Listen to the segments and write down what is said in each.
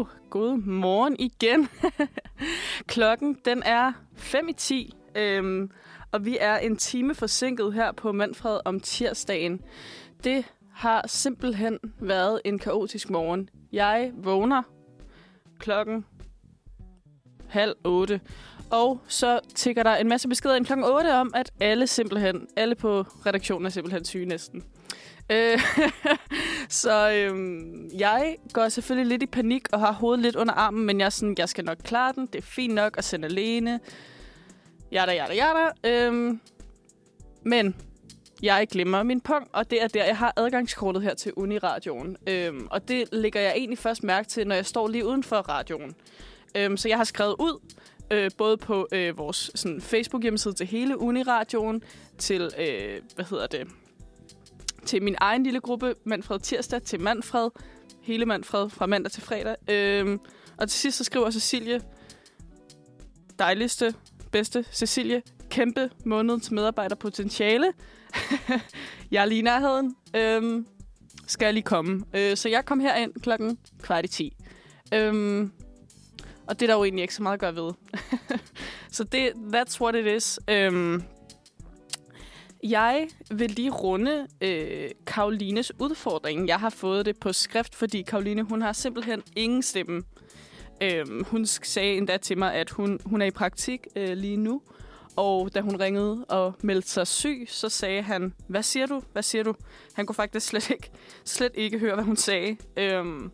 Uh, god morgen igen. Klokken den er 5 i 10, øhm, og vi er en time forsinket her på Manfred om tirsdagen. Det har simpelthen været en kaotisk morgen. Jeg vågner klokken halv otte, og så tigger der en masse beskeder ind klokken 8 om, at alle simpelthen, alle på redaktionen er simpelthen syge næsten. Øh, så øhm, jeg går selvfølgelig lidt i panik og har hovedet lidt under armen, men jeg er sådan, jeg skal nok klare den. Det er fint nok at sende alene. Jada, jada, jada. Øhm, men jeg glemmer min pung, og det er der, jeg har adgangskortet her til Uniradioen. Øhm, og det lægger jeg egentlig først mærke til, når jeg står lige uden for radioen. Øhm, så jeg har skrevet ud, øh, både på øh, vores sådan, Facebook-hjemmeside til hele Uniradioen, til, øh, hvad hedder det, til min egen lille gruppe, Manfred Tirsdag, til Manfred, hele Manfred, fra mandag til fredag. Øhm, og til sidst så skriver Cecilie, dejligste, bedste Cecilie, kæmpe månedens medarbejderpotentiale. jeg er lige i nærheden. Øhm, skal jeg lige komme. Øh, så jeg kom herind klokken kvart i 10. Øhm, og det er der jo egentlig ikke så meget at gøre ved. så det, that's what it is. Øhm, jeg vil lige runde øh, Karolines udfordring. Jeg har fået det på skrift, fordi Karoline hun har simpelthen ingen stemme. Øhm, hun sagde endda til mig, at hun, hun er i praktik øh, lige nu. Og da hun ringede og meldte sig syg, så sagde han, hvad siger du? Hvad siger du? Han kunne faktisk slet ikke, slet ikke høre, hvad hun sagde. Øhm,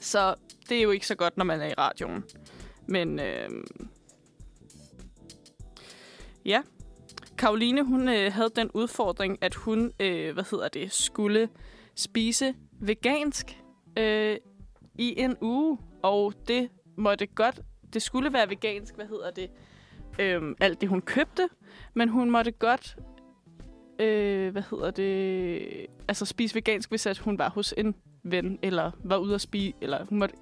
så det er jo ikke så godt, når man er i radioen. Men øhm, ja, Karoline, hun øh, havde den udfordring, at hun, øh, hvad hedder det, skulle spise vegansk øh, i en uge. Og det måtte godt, det skulle være vegansk, hvad hedder det, øh, alt det hun købte. Men hun måtte godt, øh, hvad hedder det, altså spise vegansk, hvis at hun var hos en ven, eller var ude at spise, eller hun måtte,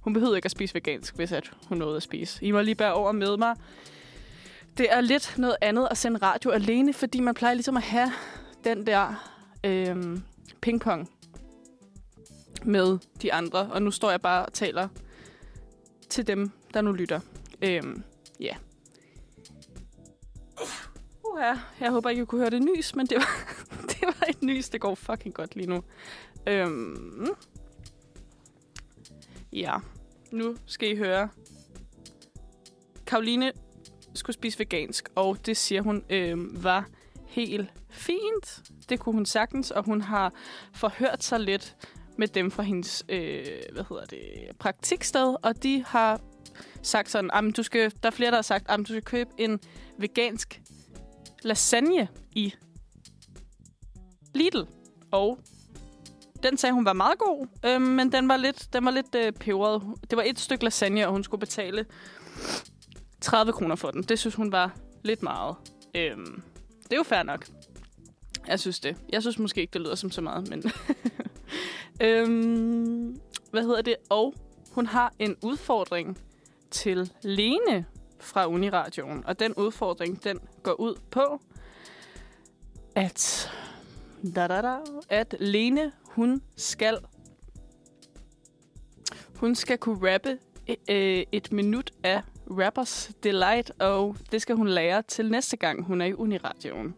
hun behøvede ikke at spise vegansk, hvis at hun nåede at spise. I må lige bære over med mig det er lidt noget andet at sende radio alene, fordi man plejer ligesom at have den der øh, pingpong med de andre. Og nu står jeg bare og taler til dem, der nu lytter. Øh, ja. Yeah. Uh, ja. Jeg håber ikke, I kunne høre det nys, men det var, det var et nys. Det går fucking godt lige nu. Øhm, ja, nu skal I høre. Karoline skulle spise vegansk, og det siger hun øh, var helt fint. Det kunne hun sagtens, og hun har forhørt sig lidt med dem fra hendes øh, hvad hedder det, praktiksted, og de har sagt sådan, du skal, der er flere, der har sagt, at du skal købe en vegansk lasagne i Lidl. Og den sagde, hun var meget god, øh, men den var lidt, den var lidt øh, peberet. Det var et stykke lasagne, og hun skulle betale 30 kroner for den. Det synes hun var lidt meget. Øhm, det er jo fair nok. Jeg synes det. Jeg synes måske ikke, det lyder som så meget, men... øhm, hvad hedder det? Og hun har en udfordring til Lene fra Uniradioen. Og den udfordring, den går ud på, at, da, da, da, at Lene, hun skal hun skal kunne rappe øh, et minut af Rappers Delight, og det skal hun lære til næste gang, hun er i Uniradioen.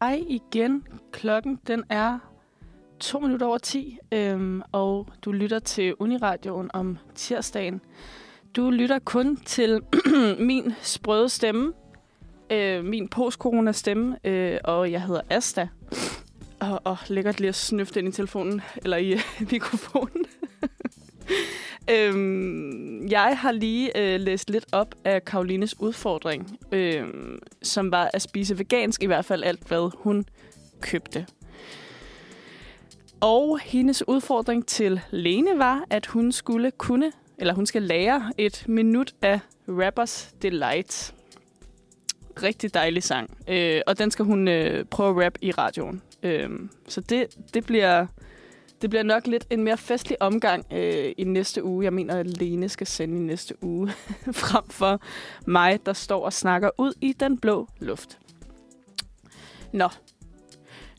Ej, igen. Klokken, den er to minutter over 10, øhm, og du lytter til Uniradioen om tirsdagen. Du lytter kun til min sprøde stemme, øh, min post-corona stemme, øh, og jeg hedder Asta. Og, og lækkert lige at snøfte ind i telefonen, eller i øh, mikrofonen øhm, jeg har lige øh, læst lidt op af Karolines udfordring, øh, som var at spise vegansk, i hvert fald alt, hvad hun købte. Og hendes udfordring til Lene var, at hun skulle kunne, eller hun skal lære et minut af Rappers Delight. Rigtig dejlig sang. Øh, og den skal hun øh, prøve at rap i radioen. Øh, så det, det bliver det bliver nok lidt en mere festlig omgang øh, i næste uge. Jeg mener, at Lene skal sende i næste uge, frem for mig, der står og snakker ud i den blå luft. Nå,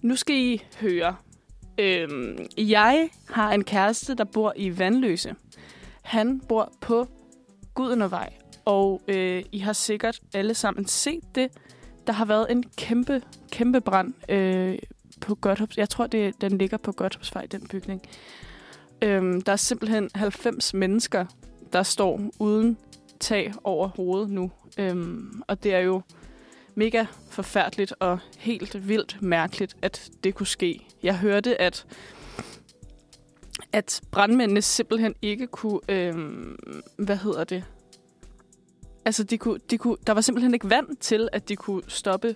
nu skal I høre. Øhm, jeg har en kæreste, der bor i Vandløse. Han bor på Gudenåvej, og øh, I har sikkert alle sammen set det. Der har været en kæmpe, kæmpe brand øh, på Godthåbs. Jeg tror, det, den ligger på Godthåbsvej, den bygning. Øhm, der er simpelthen 90 mennesker, der står uden tag over hovedet nu. Øhm, og det er jo mega forfærdeligt og helt vildt mærkeligt, at det kunne ske. Jeg hørte, at at brandmændene simpelthen ikke kunne, øhm, hvad hedder det? Altså, de kunne, de kunne, der var simpelthen ikke vand til, at de kunne stoppe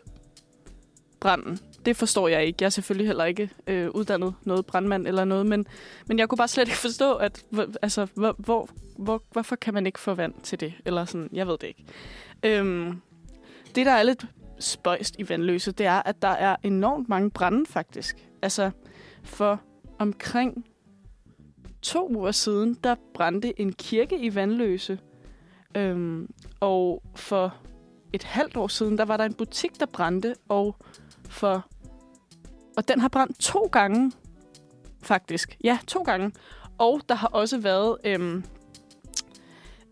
branden. Det forstår jeg ikke. Jeg er selvfølgelig heller ikke øh, uddannet noget brandmand eller noget, men, men jeg kunne bare slet ikke forstå, at altså, hvor, hvor, hvor, hvorfor kan man ikke få vand til det? Eller sådan, jeg ved det ikke. Øhm, det, der er lidt spøjst i vandløse, det er, at der er enormt mange brænde faktisk. Altså, for omkring to uger siden, der brændte en kirke i Vandløse. Øhm, og for et halvt år siden, der var der en butik, der brændte, og for og den har brændt to gange, faktisk. Ja, to gange. Og der har også været øhm,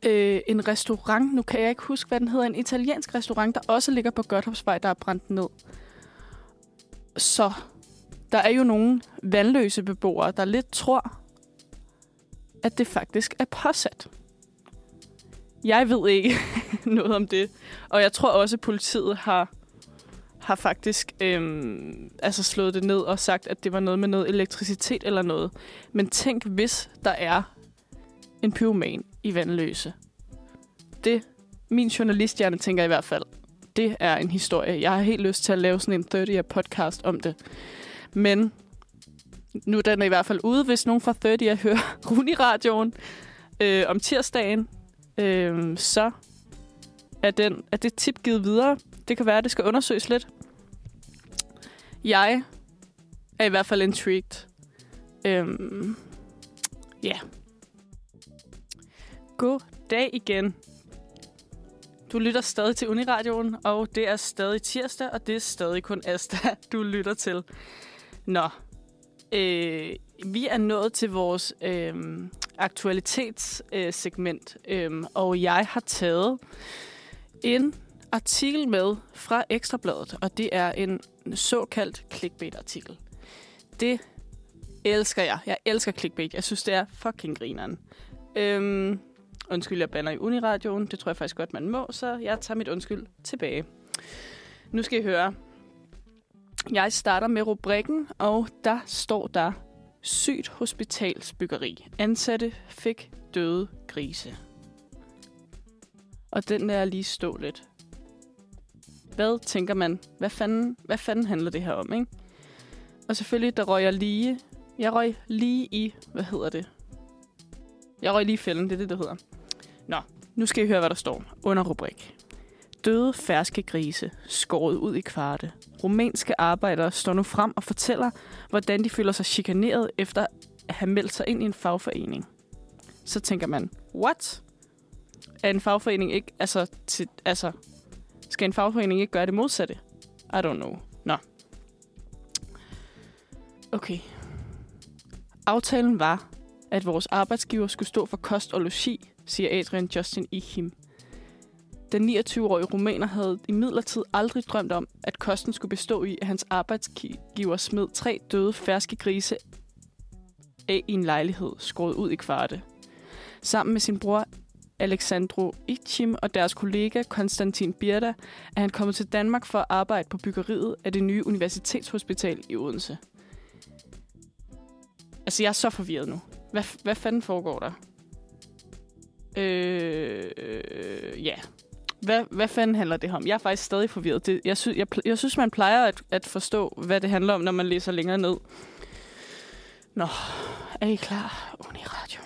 øh, en restaurant, nu kan jeg ikke huske, hvad den hedder, en italiensk restaurant, der også ligger på Godthåbsvej, der er brændt ned. Så der er jo nogle vandløse beboere, der lidt tror, at det faktisk er påsat. Jeg ved ikke noget om det, og jeg tror også, at politiet har har faktisk øhm, altså slået det ned og sagt, at det var noget med noget elektricitet eller noget. Men tænk, hvis der er en pyroman i vandløse. Det, min journalisthjerne tænker i hvert fald, det er en historie. Jeg har helt lyst til at lave sådan en 30-year podcast om det. Men nu er den i hvert fald ude, hvis nogen fra 30 hører Runi-radioen øh, om tirsdagen, øh, så er, den, er det tip givet videre. Det kan være, at det skal undersøges lidt. Jeg er i hvert fald intrigued. Øhm, ja. Yeah. God dag igen. Du lytter stadig til Uniradioen, og det er stadig tirsdag, og det er stadig kun Asta, du lytter til. Nå, øh, vi er nået til vores øh, aktualitetssegment, øh, og jeg har taget en artikel med fra Ekstrabladet, og det er en såkaldt clickbait-artikel. Det elsker jeg. Jeg elsker clickbait. Jeg synes, det er fucking grineren. Øhm, undskyld, jeg banner i Uniradioen. Det tror jeg faktisk godt, man må, så jeg tager mit undskyld tilbage. Nu skal I høre. Jeg starter med rubrikken, og der står der Sygt hospitalsbyggeri. Ansatte fik døde grise. Og den der lige stå lidt. Hvad tænker man? Hvad fanden, hvad fanden handler det her om, ikke? Og selvfølgelig, der røg jeg lige... Jeg røg lige i... Hvad hedder det? Jeg røg lige i fælden, det er det, der hedder. Nå, nu skal I høre, hvad der står under rubrik. Døde ferske grise, skåret ud i kvarte. Rumænske arbejdere står nu frem og fortæller, hvordan de føler sig chikaneret efter at have meldt sig ind i en fagforening. Så tænker man, what? Er en fagforening ikke, altså, til, altså skal en fagforening ikke gøre det modsatte? I don't know. Nå. Okay. Aftalen var, at vores arbejdsgiver skulle stå for kost og logi, siger Adrian Justin e. Ihim. Den 29-årige rumæner havde i midlertid aldrig drømt om, at kosten skulle bestå i, at hans arbejdsgiver smed tre døde ferske grise af i en lejlighed, skåret ud i kvarte. Sammen med sin bror Alexandro Ichim og deres kollega Konstantin Birda er han kommet til Danmark for at arbejde på byggeriet af det nye universitetshospital i Odense. Altså, jeg er så forvirret nu. Hvad, hvad fanden foregår der? Øh, øh, ja. Hvad, hvad fanden handler det om? Jeg er faktisk stadig forvirret. Det, jeg, sy, jeg, jeg synes, man plejer at, at forstå, hvad det handler om, når man læser længere ned. Nå, er I klar? Uniradio.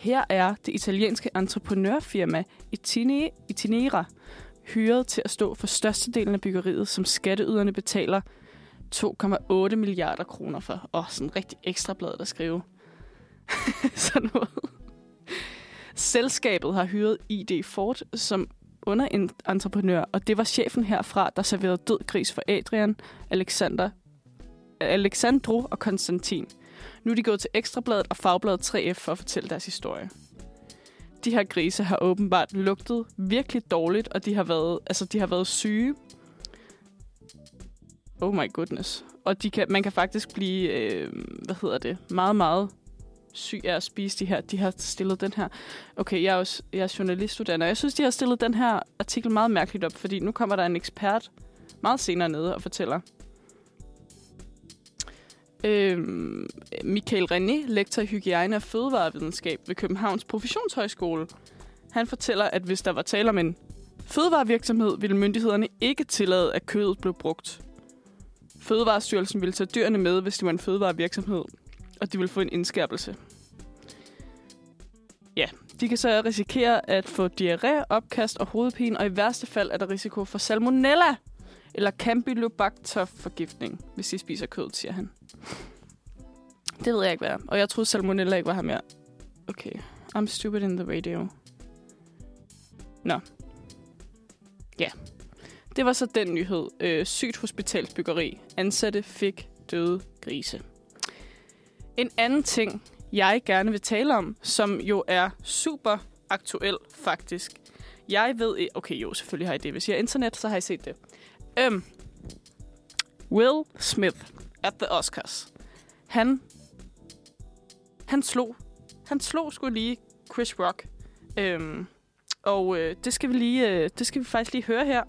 Her er det italienske entreprenørfirma Itinera hyret til at stå for størstedelen af byggeriet, som skatteyderne betaler 2,8 milliarder kroner for. Og sådan rigtig ekstra blad at skrive. sådan noget. Selskabet har hyret ID Ford som underentreprenør, og det var chefen herfra, der serverede død gris for Adrian, Alexander Alexandro og Konstantin. Nu er de gået til Ekstrabladet og Fagbladet 3F for at fortælle deres historie. De her grise har åbenbart lugtet virkelig dårligt, og de har været, altså, de har været syge. Oh my goodness. Og de kan, man kan faktisk blive, øh, hvad hedder det, meget, meget syg af at spise de her. De har stillet den her... Okay, jeg er, også, jeg er journaliststuderende, og jeg synes, de har stillet den her artikel meget mærkeligt op, fordi nu kommer der en ekspert meget senere nede og fortæller. Øhm, Michael René, lektor i hygiejne og fødevarevidenskab ved Københavns Professionshøjskole, han fortæller, at hvis der var tale om en fødevarevirksomhed, ville myndighederne ikke tillade, at kødet blev brugt. Fødevarestyrelsen ville tage dyrene med, hvis det var en fødevarevirksomhed, og de ville få en indskærpelse. Ja, de kan så risikere at få diarré, opkast og hovedpine, og i værste fald er der risiko for salmonella eller Campylobacter-forgiftning, hvis de spiser kød, siger han. Det ved jeg ikke, hvad er. Og jeg troede, salmonella ikke var her mere. Okay. I'm stupid in the radio. Nå. Ja. Det var så den nyhed. Øh, sygt hospitalsbyggeri. Ansatte fik døde grise. En anden ting, jeg gerne vil tale om, som jo er super aktuel faktisk. Jeg ved... Okay, jo, selvfølgelig har I det. Hvis I har internet, så har I set det. Øhm, Will Smith at the Oscars. Han... Han slog... Han slog skulle lige Chris Rock. Øhm, og øh, det skal vi lige... Øh, det skal vi faktisk lige høre her.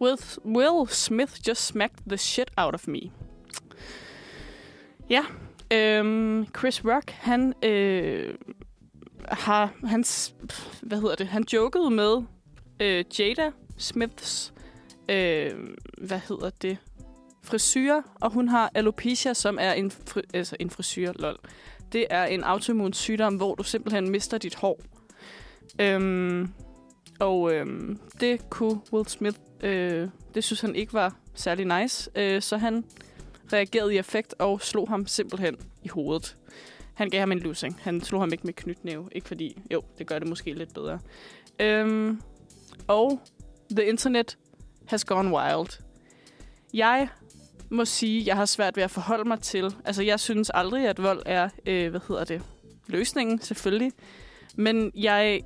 Will, Will Smith just smacked the shit out of me. Ja, øhm, Chris Rock, han øh, har, hans, hvad hedder det, han jokede med øh, Jada Smiths, øh, hvad hedder det, frisyr, og hun har alopecia, som er en, fri, altså en frisyr, lol. Det er en autoimmun sygdom, hvor du simpelthen mister dit hår. Øhm, og øhm, det kunne Will Smith, øh, det synes han ikke var særlig nice, øh, så han reagerede i effekt og slog ham simpelthen i hovedet. Han gav ham en losing. Han slog ham ikke med knytnæve. Ikke fordi, jo, det gør det måske lidt bedre. Øhm, og the internet has gone wild. Jeg må sige, jeg har svært ved at forholde mig til. Altså, jeg synes aldrig, at vold er, øh, hvad hedder det, løsningen, selvfølgelig. Men jeg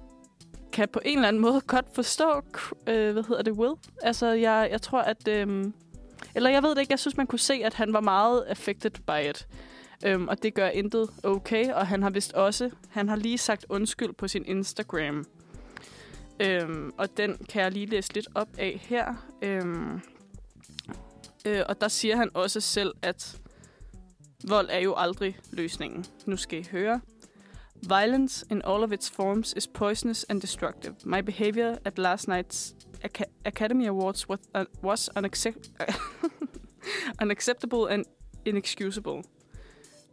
kan på en eller anden måde godt forstå, øh, hvad hedder det, Will. Altså, jeg, jeg tror, at... Øh, eller jeg ved det ikke, jeg synes, man kunne se, at han var meget affected by it. Um, og det gør intet okay, og han har vist også, han har lige sagt undskyld på sin Instagram. Um, og den kan jeg lige læse lidt op af her. Um, Øh, og der siger han også selv, at vold er jo aldrig løsningen. Nu skal I høre. Violence in all of its forms is poisonous and destructive. My behavior at last night's Ac- Academy Awards was, uh, was unacceptable and inexcusable.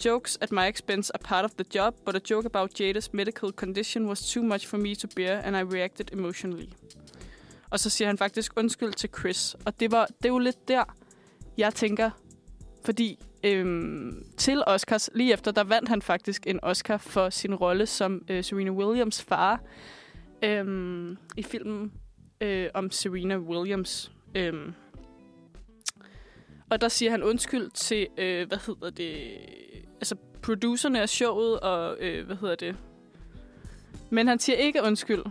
Jokes at my expense are part of the job, but a joke about Jada's medical condition was too much for me to bear, and I reacted emotionally. Og så siger han faktisk undskyld til Chris. Og det, var, det er jo lidt der, jeg tænker, fordi øhm, til Oscars, lige efter, der vandt han faktisk en Oscar for sin rolle som øh, Serena Williams far øhm, i filmen øh, om Serena Williams. Øhm. Og der siger han undskyld til, øh, hvad hedder det, altså producerne af showet, og øh, hvad hedder det. Men han siger ikke undskyld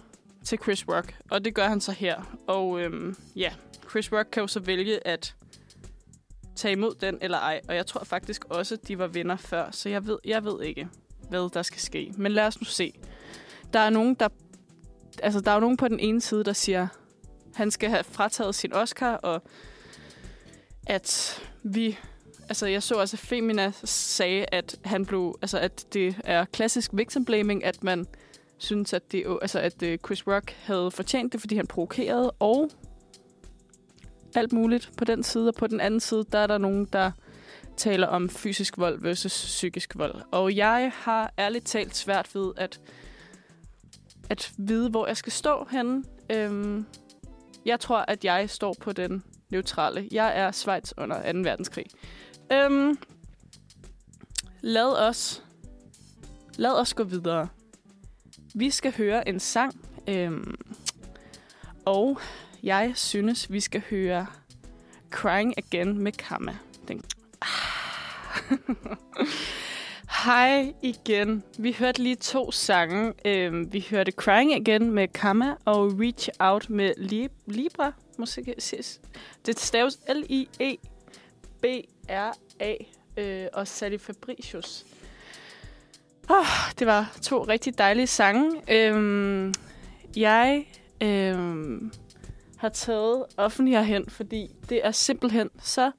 til Chris Rock, og det gør han så her. Og øhm, ja, Chris Rock kan jo så vælge at tage imod den eller ej. Og jeg tror faktisk også, at de var venner før, så jeg ved, jeg ved ikke, hvad der skal ske. Men lad os nu se. Der er nogen, der altså, der er jo nogen på den ene side, der siger, han skal have frataget sin Oscar, og at vi... Altså, jeg så også, at Femina sagde, at han blev... Altså, at det er klassisk victim blaming, at man synes, at, det, altså, at øh, Chris Rock havde fortjent det, fordi han provokerede, og alt muligt på den side. Og på den anden side, der er der nogen, der taler om fysisk vold versus psykisk vold. Og jeg har ærligt talt svært ved at at vide, hvor jeg skal stå henne. Øhm, jeg tror, at jeg står på den neutrale. Jeg er Schweiz under 2. verdenskrig. Øhm, lad os lad os gå videre. Vi skal høre en sang, øhm, og jeg synes, vi skal høre Crying Again med Kamma. Hej igen. Vi hørte lige to sange. Øhm, vi hørte Crying Again med Kama og Reach Out med Libra. Måske ses. Det staves L-I-E-B-R-A øh, og Sally Fabricius. Oh, det var to rigtig dejlige sange. Øhm, jeg øhm, har taget offentlig herhen, fordi det er simpelthen så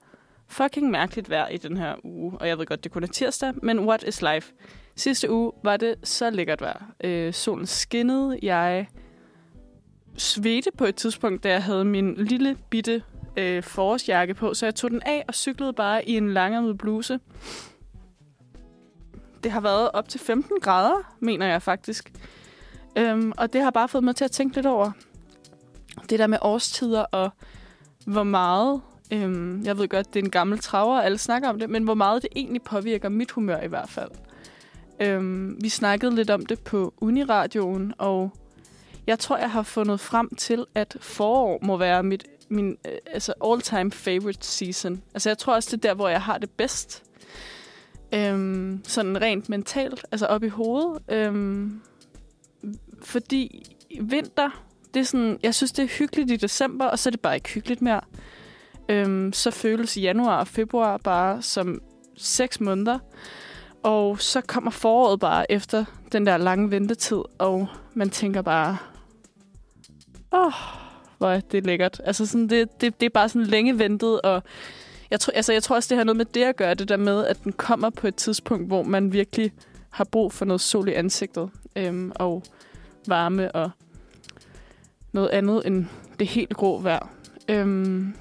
fucking mærkeligt vejr i den her uge. Og jeg ved godt, det kun er tirsdag, men what is life? Sidste uge var det så lækkert vejr. Øh, solen skinnede. Jeg svedte på et tidspunkt, da jeg havde min lille bitte øh, forårsjakke på, så jeg tog den af og cyklede bare i en langermet bluse. Det har været op til 15 grader, mener jeg faktisk. Øhm, og det har bare fået mig til at tænke lidt over det der med årstider og hvor meget Øhm, jeg ved godt, det er en gammel traver, alle snakker om det, men hvor meget det egentlig påvirker mit humør i hvert fald. Øhm, vi snakkede lidt om det på Uniradioen, og jeg tror, jeg har fundet frem til, at forår må være mit min øh, altså all-time favorite season. Altså jeg tror også, det er der, hvor jeg har det bedst. Øhm, sådan rent mentalt, altså op i hovedet. Øhm, fordi vinter, det er sådan, jeg synes, det er hyggeligt i december, og så er det bare ikke hyggeligt mere øhm, så føles januar og februar bare som seks måneder. Og så kommer foråret bare efter den der lange ventetid, og man tænker bare, åh, oh, hvor er det lækkert. Altså sådan, det, det, det er bare sådan længe ventet, og jeg tror, altså, jeg tror også, det har noget med det at gøre, det der med, at den kommer på et tidspunkt, hvor man virkelig har brug for noget sol i ansigtet, øhm, og varme og noget andet end det helt grå vejr. Øhm,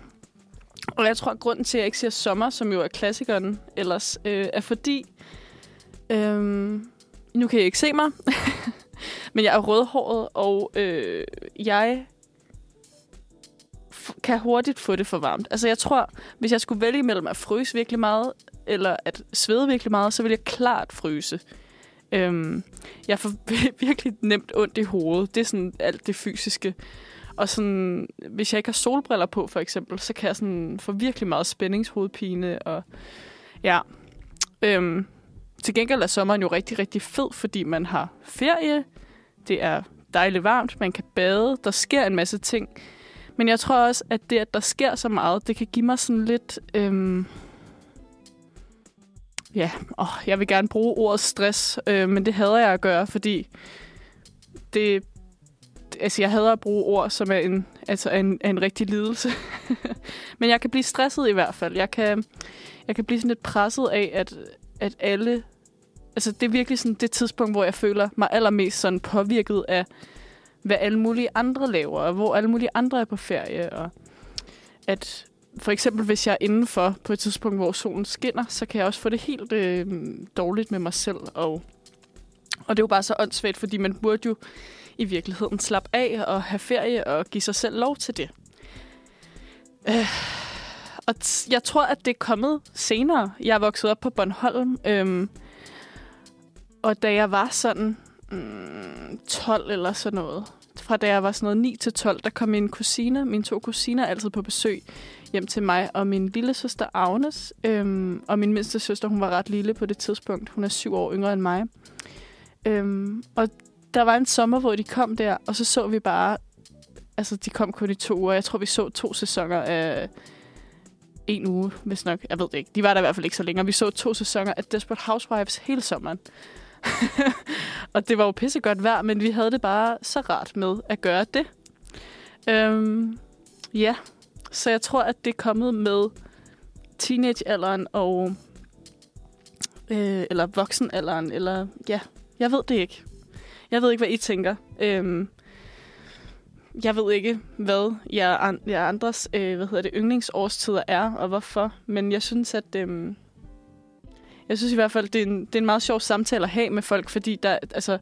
og jeg tror, at grunden til, at jeg ikke siger sommer, som jo er klassikeren ellers, øh, er fordi... Øh, nu kan I ikke se mig, men jeg er rødhåret, og øh, jeg kan hurtigt få det for varmt. Altså jeg tror, hvis jeg skulle vælge mellem at fryse virkelig meget, eller at svede virkelig meget, så ville jeg klart fryse. Øhm, jeg får virkelig nemt ondt i hovedet. Det er sådan alt det fysiske. Og sådan, hvis jeg ikke har solbriller på, for eksempel, så kan jeg sådan få virkelig meget spændingshovedpine. Og ja, øhm, til gengæld er sommeren jo rigtig, rigtig fed, fordi man har ferie. Det er dejligt varmt, man kan bade, der sker en masse ting. Men jeg tror også, at det, at der sker så meget, det kan give mig sådan lidt... Øhm, ja, åh, jeg vil gerne bruge ordet stress, øh, men det hader jeg at gøre, fordi det altså, jeg hader at bruge ord, som er en, altså en, en rigtig lidelse. Men jeg kan blive stresset i hvert fald. Jeg kan, jeg kan blive sådan lidt presset af, at, at alle... Altså, det er virkelig sådan det tidspunkt, hvor jeg føler mig allermest sådan påvirket af, hvad alle mulige andre laver, og hvor alle mulige andre er på ferie, og at for eksempel, hvis jeg er indenfor på et tidspunkt, hvor solen skinner, så kan jeg også få det helt øh, dårligt med mig selv. Og, og det er jo bare så åndssvagt, fordi man burde jo i virkeligheden slappe af og have ferie og give sig selv lov til det. Øh, og jeg tror, at det er kommet senere. Jeg er vokset op på Bornholm, øh, og da jeg var sådan mm, 12 eller sådan noget, fra da jeg var sådan noget 9 til 12, der kom min kusine, mine to kusiner altid på besøg hjem til mig, og min lille søster Agnes, øhm, og min mindste søster, hun var ret lille på det tidspunkt. Hun er syv år yngre end mig. Øhm, og der var en sommer, hvor de kom der, og så så vi bare... Altså, de kom kun i to uger. Jeg tror, vi så to sæsoner af en uge, hvis nok. Jeg ved det ikke. De var der i hvert fald ikke så længe. Vi så to sæsoner af Desperate Housewives hele sommeren. og det var jo pissegodt vejr, men vi havde det bare så rart med at gøre det. Øhm, ja, så jeg tror, at det er kommet med teenagealderen og... Øh, eller voksenalderen, eller ja, jeg ved det ikke. Jeg ved ikke, hvad I tænker. Øhm, jeg ved ikke, hvad jeg, jeg andres øh, hvad hedder det, yndlingsårstider er, og hvorfor. Men jeg synes, at... Øh, jeg synes i hvert fald, det er, en, det er en meget sjov samtale at have med folk, fordi der, altså,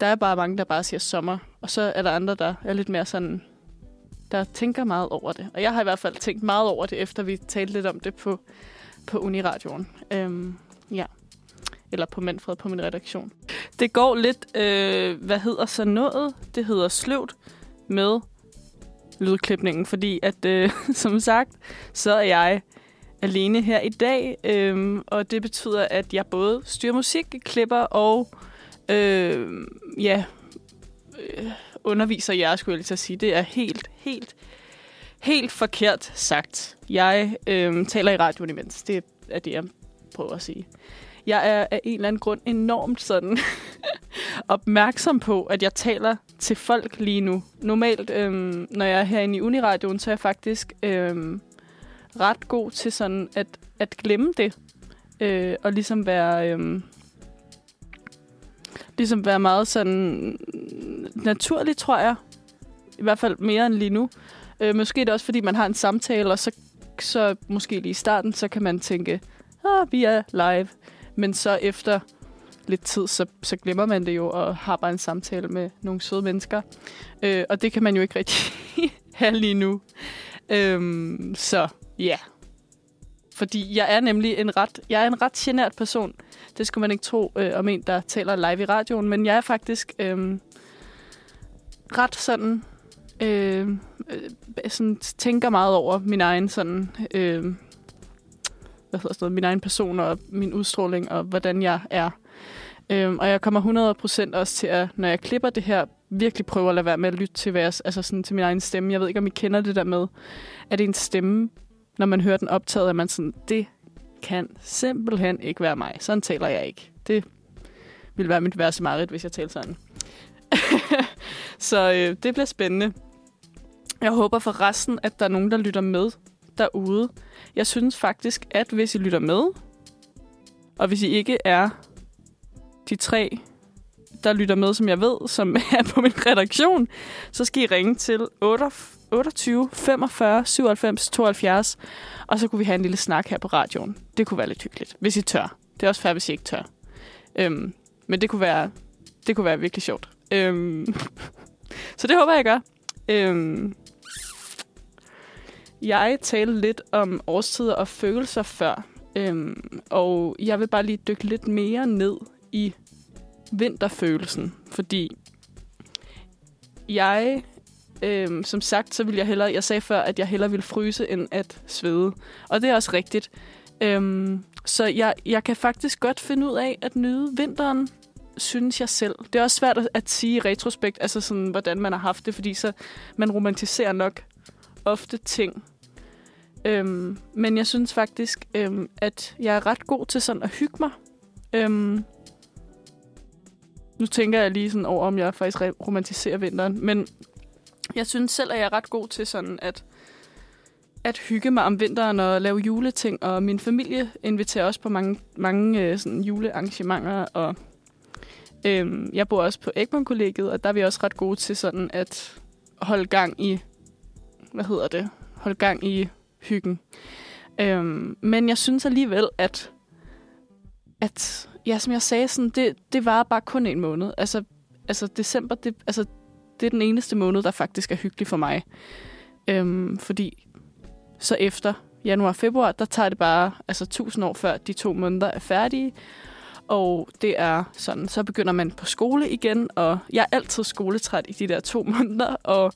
der er bare mange, der bare siger sommer. Og så er der andre, der er lidt mere sådan... Der tænker meget over det. Og jeg har i hvert fald tænkt meget over det, efter vi talte lidt om det på, på Uniradioen. Øhm, ja eller på Manfred på min redaktion. Det går lidt, øh, hvad hedder så noget? Det hedder sløvt med lydklipningen, fordi at, øh, som sagt, så er jeg alene her i dag, øh, og det betyder, at jeg både styrer musik, klipper og øh, ja, øh, underviser jer, skulle jeg lige til at sige. Det er helt, helt, helt forkert sagt. Jeg øh, taler i radioen imens. Det er det, jeg prøver at sige. Jeg er af en eller anden grund enormt sådan opmærksom på, at jeg taler til folk lige nu. Normalt, øhm, når jeg er herinde i Uniradioen, så er jeg faktisk øhm, ret god til sådan at, at glemme det. Øh, og ligesom være... Øhm, ligesom være meget sådan naturlig, tror jeg. I hvert fald mere end lige nu. Øh, måske er det også, fordi man har en samtale, og så, så måske lige i starten, så kan man tænke, ah, vi er live. Men så efter lidt tid, så, så glemmer man det jo, og har bare en samtale med nogle søde mennesker. Øh, og det kan man jo ikke rigtig have lige nu. Øhm, så ja. Yeah. Fordi jeg er nemlig en ret, jeg er en ret genert person. Det skulle man ikke tro øh, om en, der taler live i radioen. Men jeg er faktisk øh, ret sådan, øh, øh, sådan, tænker meget over min egen sådan, øh, hvad hedder det, min egen person og min udstråling og hvordan jeg er. Øhm, og jeg kommer 100% også til at, når jeg klipper det her, virkelig prøve at lade være med at lytte til, hvad jeg, altså sådan, til min egen stemme. Jeg ved ikke, om I kender det der med, at en stemme, når man hører den optaget, at man sådan, det kan simpelthen ikke være mig. Sådan taler jeg ikke. Det ville være mit værste mareridt, hvis jeg talte sådan. så øh, det bliver spændende. Jeg håber for resten, at der er nogen, der lytter med derude. Jeg synes faktisk, at hvis I lytter med, og hvis I ikke er de tre, der lytter med, som jeg ved, som er på min redaktion, så skal I ringe til 28 45 97 72, og så kunne vi have en lille snak her på radioen. Det kunne være lidt hyggeligt, hvis I tør. Det er også fair, hvis I ikke tør. Øhm, men det kunne være, det kunne være virkelig sjovt. Øhm, så det håber jeg, gør. Øhm, jeg talte lidt om årstider og følelser før, øhm, og jeg vil bare lige dykke lidt mere ned i vinterfølelsen, fordi jeg, øhm, som sagt, så vil jeg hellere, jeg sagde før, at jeg hellere vil fryse end at svede, og det er også rigtigt. Øhm, så jeg, jeg kan faktisk godt finde ud af at nyde vinteren, synes jeg selv. Det er også svært at sige i retrospekt, altså sådan, hvordan man har haft det, fordi så man romantiserer nok ofte ting. Øhm, men jeg synes faktisk, øhm, at jeg er ret god til sådan at hygge mig. Øhm, nu tænker jeg lige sådan over, om jeg faktisk romantiserer vinteren. Men jeg synes selv, at jeg er ret god til sådan at, at hygge mig om vinteren og lave juleting. Og min familie inviterer også på mange, mange øh, sådan julearrangementer. Og øhm, jeg bor også på Egmont-kollegiet, og der er vi også ret gode til sådan at holde gang i, hvad hedder det, holde gang i hyggen. Øhm, men jeg synes alligevel, at, at ja, som jeg sagde, sådan, det, det var bare kun en måned. Altså, altså december, det, altså, det er den eneste måned, der faktisk er hyggelig for mig. Øhm, fordi så efter januar og februar, der tager det bare altså, tusind år før de to måneder er færdige. Og det er sådan, så begynder man på skole igen, og jeg er altid skoletræt i de der to måneder, og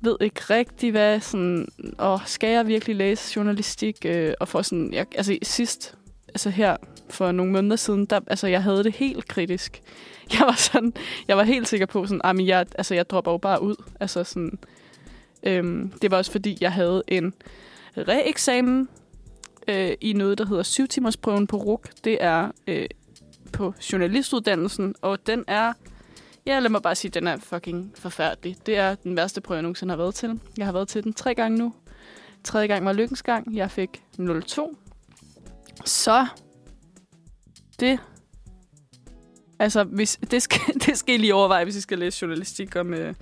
ved ikke rigtig, hvad sådan, og skal jeg virkelig læse journalistik, øh, og for sådan, jeg, altså sidst, altså her for nogle måneder siden, der, altså jeg havde det helt kritisk. Jeg var sådan, jeg var helt sikker på sådan, ah, at jeg, altså jeg dropper jo bare ud. Altså sådan, øhm, det var også fordi, jeg havde en reeksamen øh, i noget, der hedder 7 timers prøven på RUK. Det er øh, på journalistuddannelsen, og den er, ja lad mig bare sige, den er fucking forfærdelig. Det er den værste prøve, jeg nogensinde har været til. Jeg har været til den tre gange nu. Tredje gang var lykkens gang. Jeg fik 02. Så det... Altså, hvis, det, skal, det skal I lige overveje, hvis I skal læse journalistik om... Øh,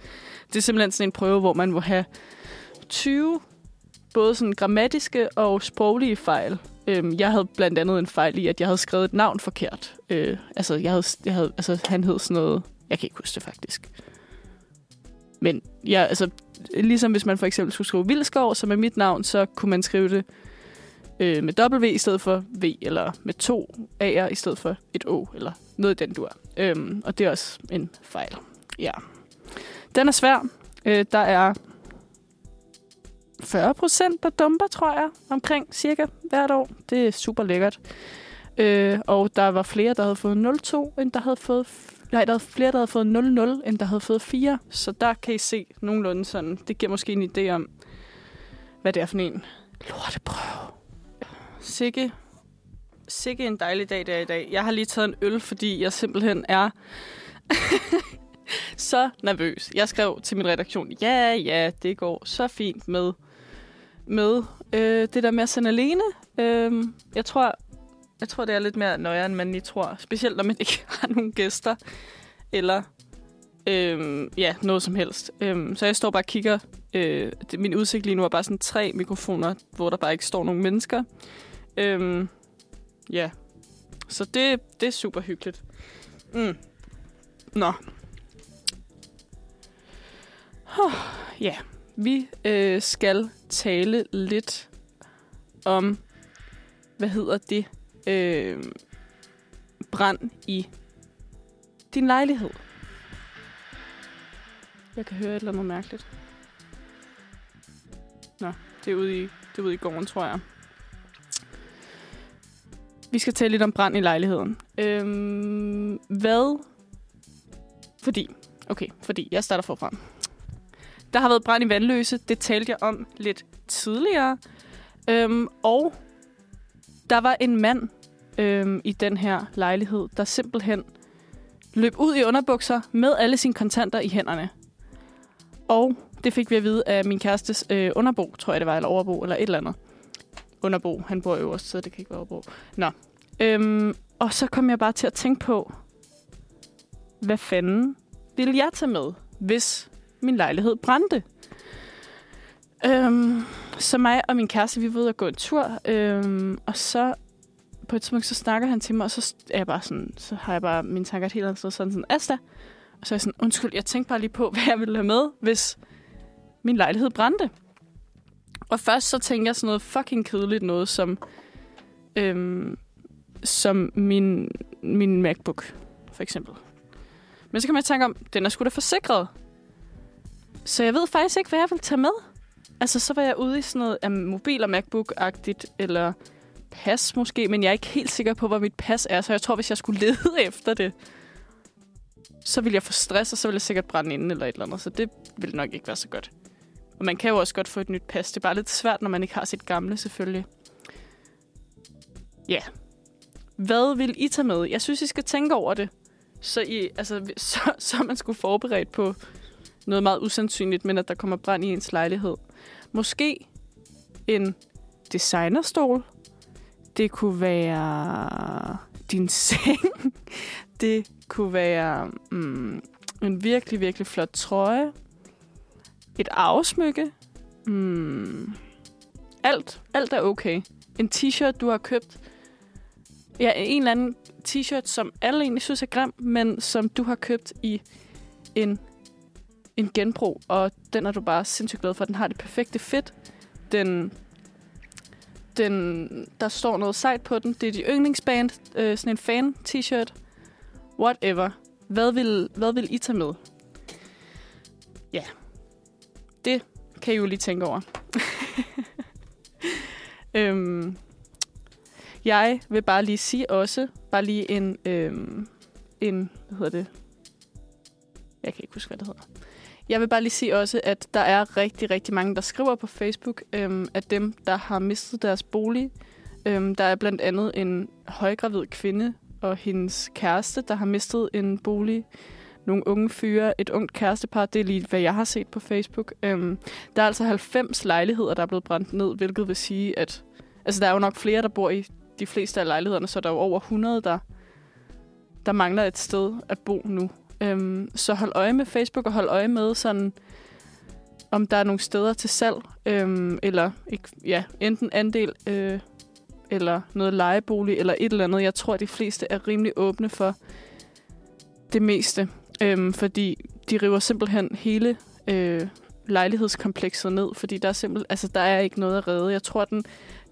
det er simpelthen sådan en prøve, hvor man må have 20 både sådan grammatiske og sproglige fejl. Øhm, jeg havde blandt andet en fejl i, at jeg havde skrevet et navn forkert. Øh, altså, jeg havde, jeg havde, altså, han hed sådan noget... Jeg kan ikke huske det faktisk. Men ja, altså, ligesom hvis man for eksempel skulle skrive Vildskov, som er mit navn, så kunne man skrive det øh, med W i stedet for V, eller med to A'er i stedet for et O, eller noget i den dur. Øhm, og det er også en fejl. Ja. Den er svær. Øh, der er 40 procent, der dumper, tror jeg, omkring cirka hvert år. Det er super lækkert. Øh, og der var flere, der havde fået 0,2, end der havde fået... Nej, der var flere, der havde fået 0,0, end der havde fået 4. Så der kan I se nogenlunde sådan. Det giver måske en idé om, hvad det er for en lorteprøve. Sikke, sikke en dejlig dag, der i dag. Jeg har lige taget en øl, fordi jeg simpelthen er så nervøs. Jeg skrev til min redaktion, ja, ja, det går så fint med, med øh, det der med at sende alene. Øh, jeg tror, jeg tror, det er lidt mere nøjere, end man lige tror. Specielt, når man ikke har nogen gæster. Eller øhm, ja, noget som helst. Øhm, så jeg står bare og kigger. Øh, det, min udsigt lige nu er bare sådan tre mikrofoner, hvor der bare ikke står nogen mennesker. Øhm, ja. Så det, det er super hyggeligt. Mm. Nå. Oh, ja, vi øh, skal tale lidt om, hvad hedder det, øh, brand i din lejlighed. Jeg kan høre et eller andet mærkeligt. Nå, det er ude i, det er ude i gården, tror jeg. Vi skal tale lidt om brand i lejligheden. Øhm, hvad? Fordi, okay, fordi jeg starter forfra. Der har været brand i Vandløse. Det talte jeg om lidt tidligere. Øhm, og der var en mand øhm, i den her lejlighed, der simpelthen løb ud i underbukser med alle sine kontanter i hænderne. Og det fik vi at vide af min kærestes øh, underbo, tror jeg det var, eller overbo, eller et eller andet. Underbo, han bor øverst, så det kan ikke være overbo. Nå. Øhm, og så kom jeg bare til at tænke på, hvad fanden ville jeg tage med, hvis min lejlighed brændte? Øhm, så mig og min kæreste, vi var ude og gå en tur, øhm, og så på et tidspunkt, så snakker han til mig, og så er jeg bare sådan, så har jeg bare mine tanker et helt andet sted, sådan sådan, Asta. Og så er jeg sådan, undskyld, jeg tænkte bare lige på, hvad jeg ville have med, hvis min lejlighed brændte. Og først så tænker jeg sådan noget fucking kedeligt noget, som, øhm, som min, min MacBook, for eksempel. Men så kan man tænke om, den er sgu da forsikret. Så jeg ved faktisk ikke, hvad jeg vil tage med. Altså, så var jeg ude i sådan noget um, mobil- og MacBook-agtigt, eller pas måske, men jeg er ikke helt sikker på, hvor mit pas er, så jeg tror, hvis jeg skulle lede efter det, så ville jeg få stress, og så ville jeg sikkert brænde inden eller et eller andet, så det ville nok ikke være så godt. Og man kan jo også godt få et nyt pas. Det er bare lidt svært, når man ikke har sit gamle, selvfølgelig. Ja. Hvad vil I tage med? Jeg synes, I skal tænke over det. Så, I, altså, så, så man skulle forberedt på noget meget usandsynligt, men at der kommer brand i ens lejlighed. Måske en designerstol. Det kunne være din seng. Det kunne være mm, en virkelig, virkelig flot trøje. Et afsmykke. Mm, alt. Alt er okay. En t-shirt, du har købt. Ja, en eller anden t-shirt, som alle egentlig synes er grim, men som du har købt i en, en genbrug, og den er du bare sindssygt glad for. Den har det perfekte fit. Den, den, der står noget sejt på den. Det er de yndlingsband. Øh, sådan en fan-t-shirt. Whatever. Hvad vil, hvad vil I tage med? Ja. Kan I jo lige tænke over. øhm, jeg vil bare lige sige også, bare lige en, øhm, en, hvad hedder det? Jeg kan ikke huske, hvad det hedder. Jeg vil bare lige sige også, at der er rigtig, rigtig mange, der skriver på Facebook, øhm, at dem, der har mistet deres bolig, øhm, der er blandt andet en højgravid kvinde og hendes kæreste, der har mistet en bolig. Nogle unge fyre, et ungt kærestepar, det er lige, hvad jeg har set på Facebook. Øhm, der er altså 90 lejligheder, der er blevet brændt ned, hvilket vil sige, at altså, der er jo nok flere, der bor i de fleste af lejlighederne, så der er jo over 100, der, der mangler et sted at bo nu. Øhm, så hold øje med Facebook, og hold øje med sådan, om der er nogle steder til salg, øhm, eller ikke, ja, enten andel, øh, eller noget lejebolig, eller et eller andet. Jeg tror, at de fleste er rimelig åbne for det meste, øhm, fordi de river simpelthen hele øh, lejlighedskomplekset ned, fordi der er simpelthen, altså der er ikke noget at redde. Jeg tror, den,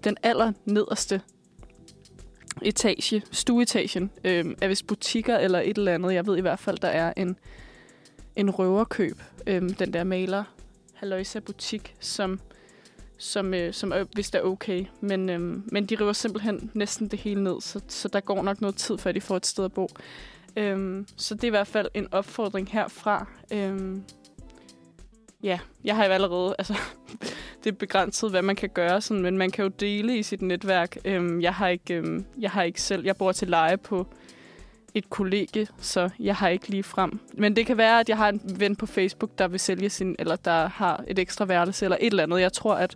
den aller nederste etage, stueetagen, øh, er vist butikker eller et eller andet. Jeg ved i hvert fald, der er en, en røverkøb, øh, den der maler Haloisa butik, som som, øh, som er, hvis det er okay. Men, øh, men de river simpelthen næsten det hele ned, så, så der går nok noget tid, før de får et sted at bo. Øhm, så det er i hvert fald en opfordring herfra. Øhm, ja, jeg har jo allerede, altså, det er begrænset, hvad man kan gøre, sådan, men man kan jo dele i sit netværk. Øhm, jeg, har ikke, øhm, jeg har ikke selv, jeg bor til leje på et kollegie, så jeg har ikke lige frem. Men det kan være, at jeg har en ven på Facebook, der vil sælge sin, eller der har et ekstra værelse, eller et eller andet. Jeg tror, at,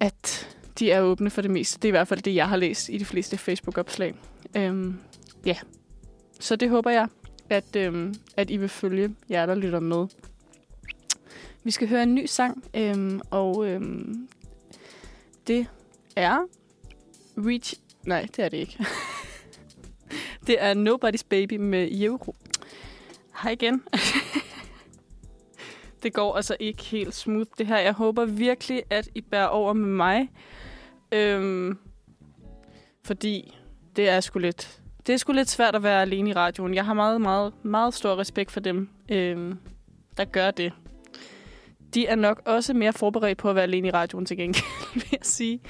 at de er åbne for det meste. Det er i hvert fald det, jeg har læst i de fleste Facebook-opslag. Øhm, ja, så det håber jeg, at, øhm, at I vil følge jer, der lytter med. Vi skal høre en ny sang, øhm, og øhm, det er Reach... Nej, det er det ikke. det er Nobody's Baby med Euro. Hej igen. det går altså ikke helt smooth, det her. Jeg håber virkelig, at I bærer over med mig. Øhm, fordi det er sgu lidt... Det er sgu lidt svært at være alene i radioen. Jeg har meget, meget, meget stor respekt for dem, øh, der gør det de er nok også mere forberedt på at være alene i radioen til gengæld, vil jeg sige.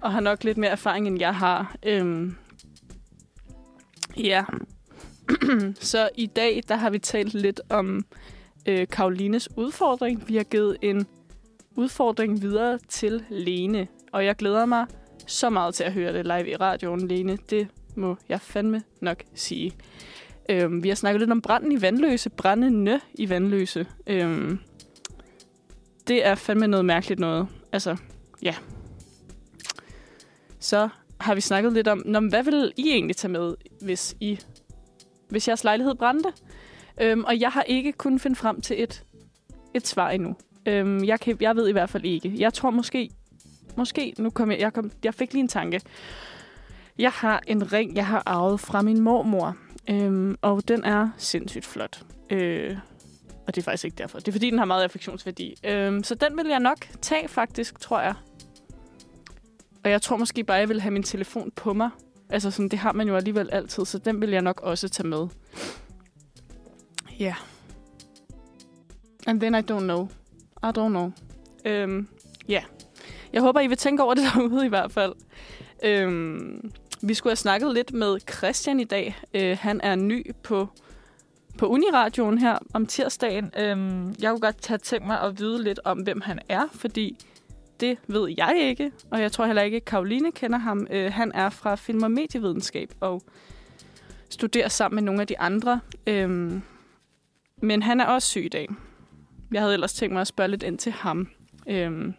Og har nok lidt mere erfaring, end jeg har. Øh, ja. Så i dag, der har vi talt lidt om øh, Karolines udfordring. Vi har givet en udfordring videre til Lene. Og jeg glæder mig så meget til at høre det live i radioen, Lene. Det må jeg fandme nok sige. Øhm, vi har snakket lidt om branden i Vandløse. Brændende i Vandløse. Øhm, det er fandme noget mærkeligt noget. Altså, ja. Så har vi snakket lidt om, Nå, hvad vil I egentlig tage med, hvis, I, hvis jeres lejlighed brændte? Øhm, og jeg har ikke kunnet finde frem til et, et svar endnu. Øhm, jeg, kan, jeg ved i hvert fald ikke. Jeg tror måske, måske nu kom jeg, jeg, kom, jeg fik lige en tanke. Jeg har en ring, jeg har arvet fra min mormor, øhm, og den er sindssygt flot. Øh, og det er faktisk ikke derfor. Det er fordi, den har meget affektionsværdi. Øhm, så den vil jeg nok tage, faktisk, tror jeg. Og jeg tror måske bare, jeg vil have min telefon på mig. Altså, sådan, det har man jo alligevel altid, så den vil jeg nok også tage med. Ja. Yeah. And then I don't know. I don't know. Øhm, ja. Yeah. Jeg håber, I vil tænke over det derude i hvert fald. Øhm, vi skulle have snakket lidt med Christian i dag. Øh, han er ny på på Uniradioen her om tirsdagen. Øhm, jeg kunne godt tage tænkt mig at vide lidt om, hvem han er, fordi det ved jeg ikke, og jeg tror heller ikke, at Karoline kender ham. Øh, han er fra film- og medievidenskab og studerer sammen med nogle af de andre. Øhm, men han er også syg i dag. Jeg havde ellers tænkt mig at spørge lidt ind til ham. Øhm,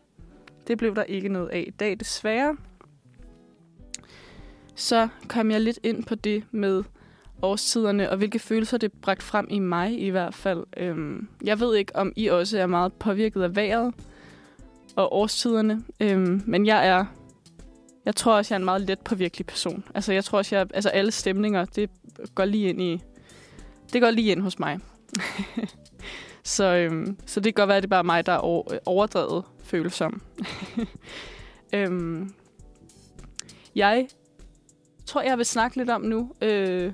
det blev der ikke noget af i dag, desværre. Så kom jeg lidt ind på det med årstiderne, og hvilke følelser det bragt frem i mig i hvert fald. Øhm, jeg ved ikke, om I også er meget påvirket af vejret og årstiderne, øhm, men jeg er, jeg tror også, jeg er en meget let påvirkelig person. Altså, jeg tror også, jeg, altså alle stemninger, det går lige ind i, det går lige ind hos mig. så, øhm, så det kan godt være, at det er bare mig, der er overdrevet følsom. øhm, jeg tror, jeg vil snakke lidt om nu, øh,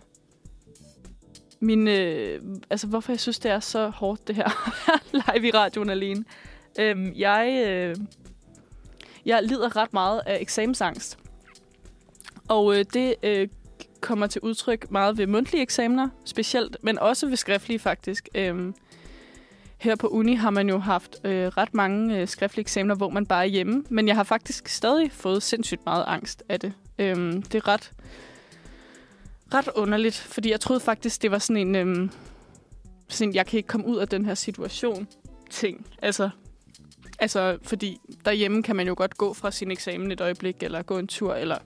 min, øh, altså, hvorfor jeg synes, det er så hårdt, det her live i radioen alene. Øh, jeg, øh, jeg lider ret meget af eksamensangst. Og øh, det øh, kommer til udtryk meget ved mundtlige eksamener, specielt, men også ved skriftlige faktisk. Øh, her på uni har man jo haft øh, ret mange øh, skriftlige eksamener, hvor man bare er hjemme. Men jeg har faktisk stadig fået sindssygt meget angst af det. Øhm, det er ret ret underligt, fordi jeg troede faktisk, det var sådan en, øhm, sådan, jeg kan ikke komme ud af den her situation ting. Altså, altså, fordi derhjemme kan man jo godt gå fra sin eksamen et øjeblik, eller gå en tur, eller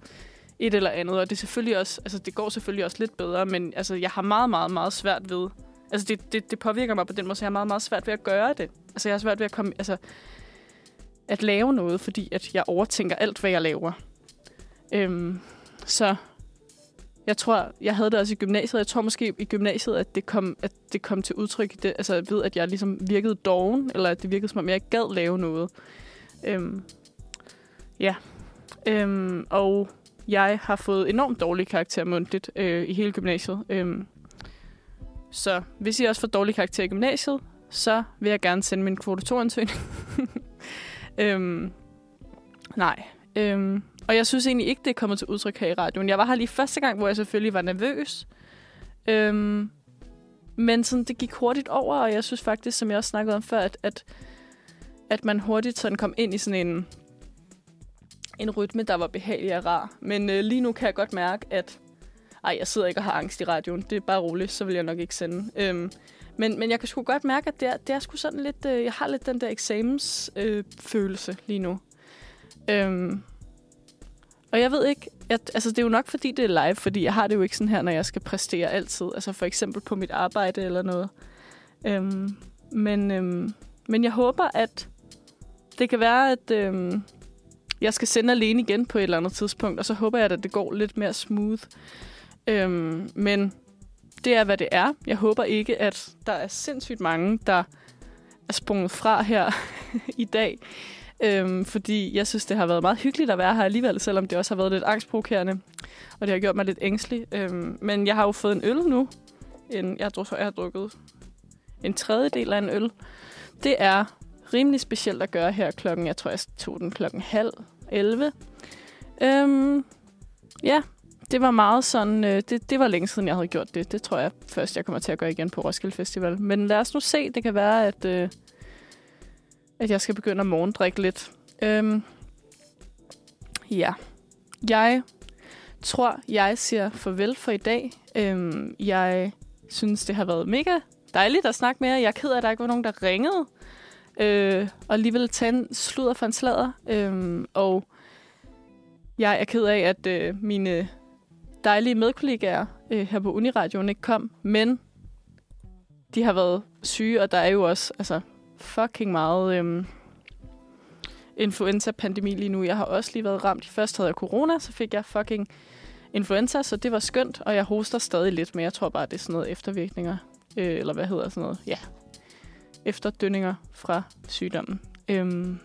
et eller andet. Og det, er selvfølgelig også, altså, det går selvfølgelig også lidt bedre, men altså, jeg har meget, meget, meget svært ved... Altså, det, det, det påvirker mig på den måde, så jeg har meget, meget svært ved at gøre det. Altså, jeg har svært ved at komme... Altså, at lave noget, fordi at jeg overtænker alt, hvad jeg laver. Øhm, så jeg tror, jeg havde det også i gymnasiet. Jeg tror måske i gymnasiet, at det kom, at det kom til udtryk i det, altså ved, at jeg ligesom virkede doven, eller at det virkede som om, jeg ikke gad lave noget. Øhm, ja. Øhm, og jeg har fået enormt dårlig karakter mundtligt øh, i hele gymnasiet. Øhm, så hvis I også får dårlig karakter i gymnasiet, så vil jeg gerne sende min kvote 2-ansøgning. Øhm, nej. Øhm, og jeg synes egentlig ikke, det er kommet til udtryk her i radioen. Jeg var her lige første gang, hvor jeg selvfølgelig var nervøs. Øhm, men sådan, det gik hurtigt over, og jeg synes faktisk, som jeg også snakkede om før, at, at, at man hurtigt sådan kom ind i sådan en, en rytme, der var behagelig og rar. Men øh, lige nu kan jeg godt mærke, at ej, jeg sidder ikke og har angst i radioen. Det er bare roligt, så vil jeg nok ikke sende. Øhm, men, men jeg kan sgu godt mærke, at det er, det er sgu sådan lidt... Øh, jeg har lidt den der eksamensfølelse øh, lige nu. Øhm, og jeg ved ikke... At, altså, det er jo nok, fordi det er live, fordi jeg har det jo ikke sådan her, når jeg skal præstere altid. Altså for eksempel på mit arbejde eller noget. Øhm, men, øhm, men jeg håber, at det kan være, at øhm, jeg skal sende alene igen på et eller andet tidspunkt, og så håber jeg, at det går lidt mere smooth. Øhm, men det er, hvad det er. Jeg håber ikke, at der er sindssygt mange, der er sprunget fra her i dag. Øhm, fordi jeg synes, det har været meget hyggeligt at være her alligevel, selvom det også har været lidt angstprovokerende. Og det har gjort mig lidt ængstelig. Øhm, men jeg har jo fået en øl nu. En, jeg tror, jeg har drukket en tredjedel af en øl. Det er rimelig specielt at gøre her klokken, jeg tror, jeg tog den klokken halv 11. Øhm, ja, det var meget sådan, øh, det, det var længe siden, jeg havde gjort det. Det tror jeg først, jeg kommer til at gøre igen på Roskilde Festival. Men lad os nu se, det kan være, at, øh, at jeg skal begynde at morgendrikke lidt. Øhm, ja, jeg tror, jeg siger farvel for i dag. Øhm, jeg synes, det har været mega dejligt at snakke med jer. Jeg er ked af, at der ikke var nogen, der ringede. Øh, og alligevel tage en sludder for en sladder. Øhm, og jeg er ked af, at øh, mine dejlige medkollegaer øh, her på Uniradioen ikke kom, men de har været syge, og der er jo også altså, fucking meget øhm, influenza-pandemi lige nu. Jeg har også lige været ramt. Først havde jeg corona, så fik jeg fucking influenza, så det var skønt, og jeg hoster stadig lidt, men jeg tror bare, det er sådan noget eftervirkninger, øh, eller hvad hedder sådan noget, ja, efterdønninger fra sygdommen. Øhm,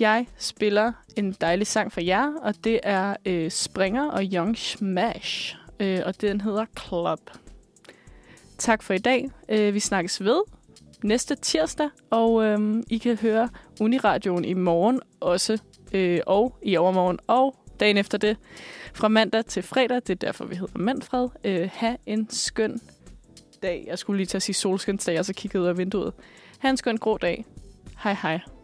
jeg spiller en dejlig sang for jer, og det er øh, Springer og Young Smash, øh, og den hedder Club. Tak for i dag. Øh, vi snakkes ved næste tirsdag, og øhm, I kan høre Uniradioen i morgen også, øh, og i overmorgen, og dagen efter det, fra mandag til fredag. Det er derfor, vi hedder Manfred. Øh, ha' en skøn dag. Jeg skulle lige til at sige solskinsdag, og så kiggede ud af vinduet. Ha' en skøn grå dag. Hej hej.